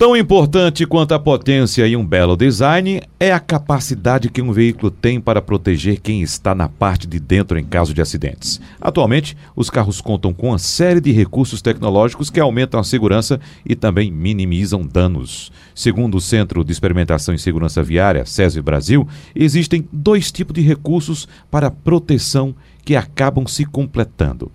Tão importante quanto a potência e um belo design é a capacidade que um veículo tem para proteger quem está na parte de dentro em caso de acidentes. Atualmente, os carros contam com uma série de recursos tecnológicos que aumentam a segurança e também minimizam danos. Segundo o Centro de Experimentação em Segurança Viária, SESI Brasil, existem dois tipos de recursos para proteção que acabam se completando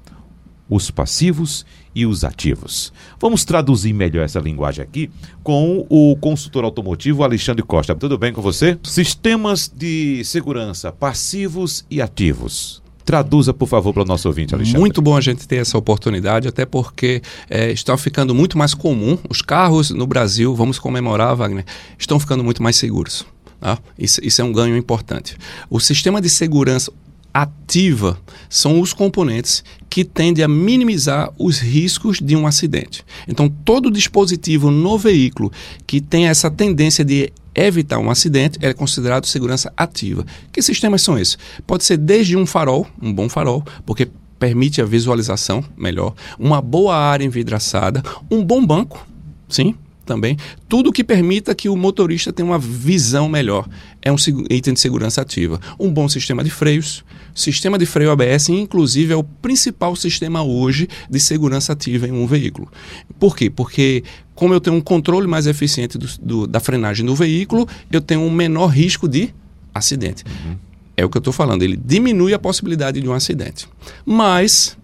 os passivos e os ativos. Vamos traduzir melhor essa linguagem aqui com o consultor automotivo Alexandre Costa. Tudo bem com você? Sistemas de segurança passivos e ativos. Traduza, por favor, para o nosso ouvinte, Alexandre. Muito bom a gente ter essa oportunidade, até porque é, está ficando muito mais comum. Os carros no Brasil, vamos comemorar, Wagner, estão ficando muito mais seguros. Tá? Isso, isso é um ganho importante. O sistema de segurança, ativa são os componentes que tendem a minimizar os riscos de um acidente. Então, todo dispositivo no veículo que tem essa tendência de evitar um acidente é considerado segurança ativa. Que sistemas são esses? Pode ser desde um farol, um bom farol, porque permite a visualização melhor, uma boa área envidraçada, um bom banco, sim, também. Tudo que permita que o motorista tenha uma visão melhor é um item de segurança ativa. Um bom sistema de freios. Sistema de freio ABS, inclusive, é o principal sistema hoje de segurança ativa em um veículo. Por quê? Porque, como eu tenho um controle mais eficiente do, do, da frenagem do veículo, eu tenho um menor risco de acidente. Uhum. É o que eu estou falando, ele diminui a possibilidade de um acidente. Mas,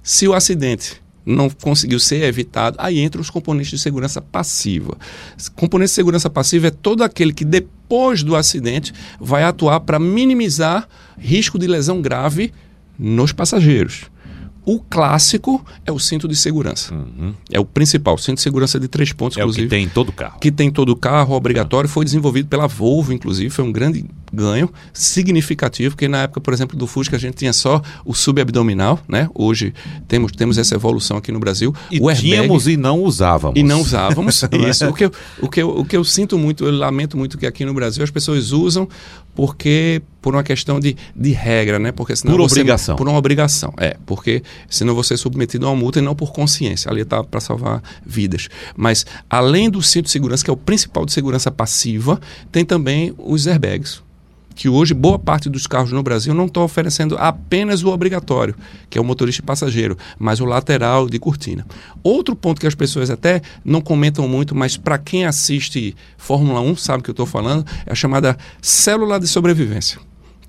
se o acidente não conseguiu ser evitado, aí entram os componentes de segurança passiva. Componente de segurança passiva é todo aquele que depois do acidente vai atuar para minimizar risco de lesão grave nos passageiros. O clássico é o cinto de segurança. Uhum. É o principal, cinto de segurança de três pontos, é inclusive. que tem em todo carro. Que tem em todo carro, obrigatório. Foi desenvolvido pela Volvo, inclusive. Foi um grande ganho significativo, porque na época, por exemplo, do Fusca a gente tinha só o subabdominal, né? Hoje temos, temos essa evolução aqui no Brasil. E o airbag, tínhamos e não usávamos. E não usávamos, isso. O que, eu, o, que eu, o que eu sinto muito, eu lamento muito que aqui no Brasil as pessoas usam porque por uma questão de, de regra, né? Porque senão por você, obrigação. Por uma obrigação, é. Porque senão você é submetido a uma multa e não por consciência. Ali está para salvar vidas. Mas além do cinto de segurança, que é o principal de segurança passiva, tem também os airbags que hoje boa parte dos carros no Brasil não estão oferecendo apenas o obrigatório, que é o motorista passageiro, mas o lateral de cortina. Outro ponto que as pessoas até não comentam muito, mas para quem assiste Fórmula 1 sabe o que eu estou falando, é a chamada célula de sobrevivência.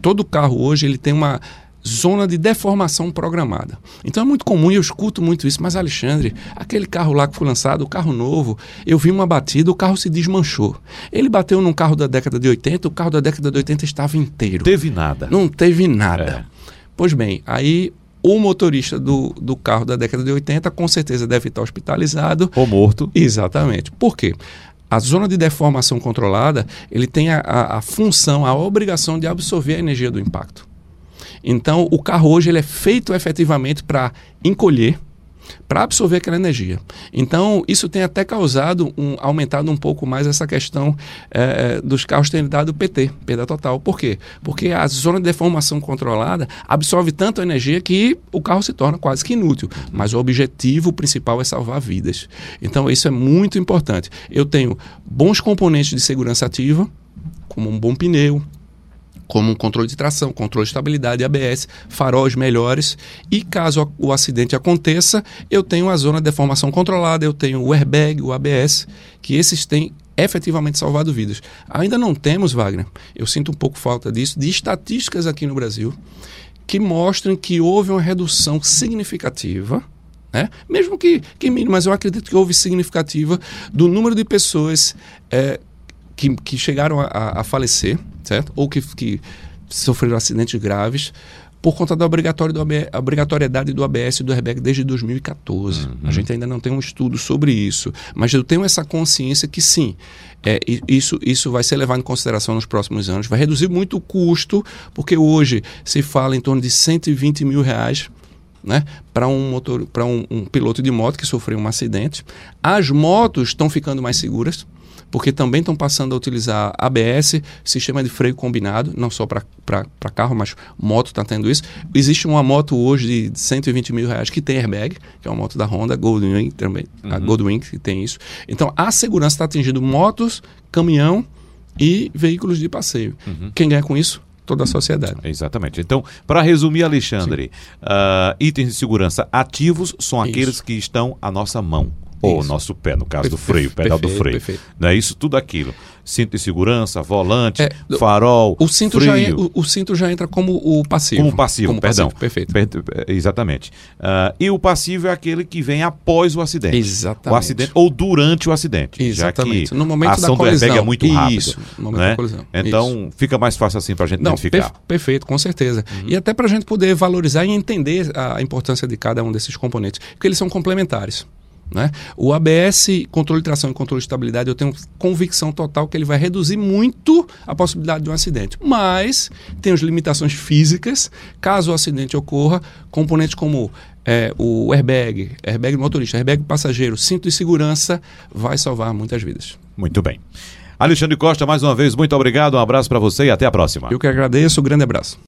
Todo carro hoje ele tem uma zona de deformação programada. Então é muito comum e eu escuto muito isso, mas Alexandre, aquele carro lá que foi lançado, o carro novo, eu vi uma batida, o carro se desmanchou. Ele bateu num carro da década de 80, o carro da década de 80 estava inteiro. Teve nada. Não teve nada. É. Pois bem, aí o motorista do, do carro da década de 80 com certeza deve estar hospitalizado. Ou morto. Exatamente. Por quê? A zona de deformação controlada, ele tem a, a, a função, a obrigação de absorver a energia do impacto. Então, o carro hoje ele é feito efetivamente para encolher, para absorver aquela energia. Então, isso tem até causado, um, aumentado um pouco mais essa questão é, dos carros terem dado PT, perda total. Por quê? Porque a zona de deformação controlada absorve tanta energia que o carro se torna quase que inútil. Mas o objetivo principal é salvar vidas. Então, isso é muito importante. Eu tenho bons componentes de segurança ativa, como um bom pneu, como um controle de tração, controle de estabilidade, ABS, faróis melhores. E caso o acidente aconteça, eu tenho a zona de deformação controlada, eu tenho o airbag, o ABS, que esses têm efetivamente salvado vidas. Ainda não temos, Wagner, eu sinto um pouco falta disso, de estatísticas aqui no Brasil que mostrem que houve uma redução significativa. Né? Mesmo que, que mínimo, mas eu acredito que houve significativa do número de pessoas é, que, que chegaram a, a, falecer, certo? Ou que, que sofreram acidentes graves por conta da obrigatoriedade do ABS e do airbag desde 2014. Uhum. A gente ainda não tem um estudo sobre isso, mas eu tenho essa consciência que sim, é, isso, isso vai ser levado em consideração nos próximos anos. Vai reduzir muito o custo, porque hoje se fala em torno de 120 mil reais né, para um motor, para um, um piloto de moto que sofreu um acidente. As motos estão ficando mais seguras porque também estão passando a utilizar ABS, sistema de freio combinado, não só para carro, mas moto está tendo isso. Existe uma moto hoje de 120 mil reais que tem airbag, que é uma moto da Honda, Goldwing também, uhum. a Goldwing que tem isso. Então a segurança está atingindo motos, caminhão e veículos de passeio. Uhum. Quem ganha com isso? toda a sociedade. Exatamente. Então, para resumir, Alexandre, uh, itens de segurança ativos são Isso. aqueles que estão à nossa mão. Ou isso. nosso pé, no caso do freio, pedal perfeito, do freio. Perfeito. Não é isso, tudo aquilo. Cinto de segurança, volante, é, farol, o cinto freio. Já, o, o, cinto já entra como o passivo. Como passivo, como perdão. Passivo, perfeito. Per, exatamente. Uh, e o passivo é aquele que vem após o acidente. Exatamente. O acidente ou durante o acidente. Exatamente. Já que no momento a ação da colisão. do airbag é muito rápida. Isso, no momento né? da colisão. Então, isso. fica mais fácil assim para a gente Não, identificar. Per, perfeito, com certeza. Uhum. E até para a gente poder valorizar e entender a importância de cada um desses componentes. Porque eles são complementares. Né? O ABS, controle de tração e controle de estabilidade, eu tenho convicção total que ele vai reduzir muito a possibilidade de um acidente. Mas tem as limitações físicas, caso o acidente ocorra, componentes como é, o airbag, airbag do motorista, airbag do passageiro, cinto de segurança, vai salvar muitas vidas. Muito bem. Alexandre Costa, mais uma vez, muito obrigado, um abraço para você e até a próxima. Eu que agradeço, um grande abraço.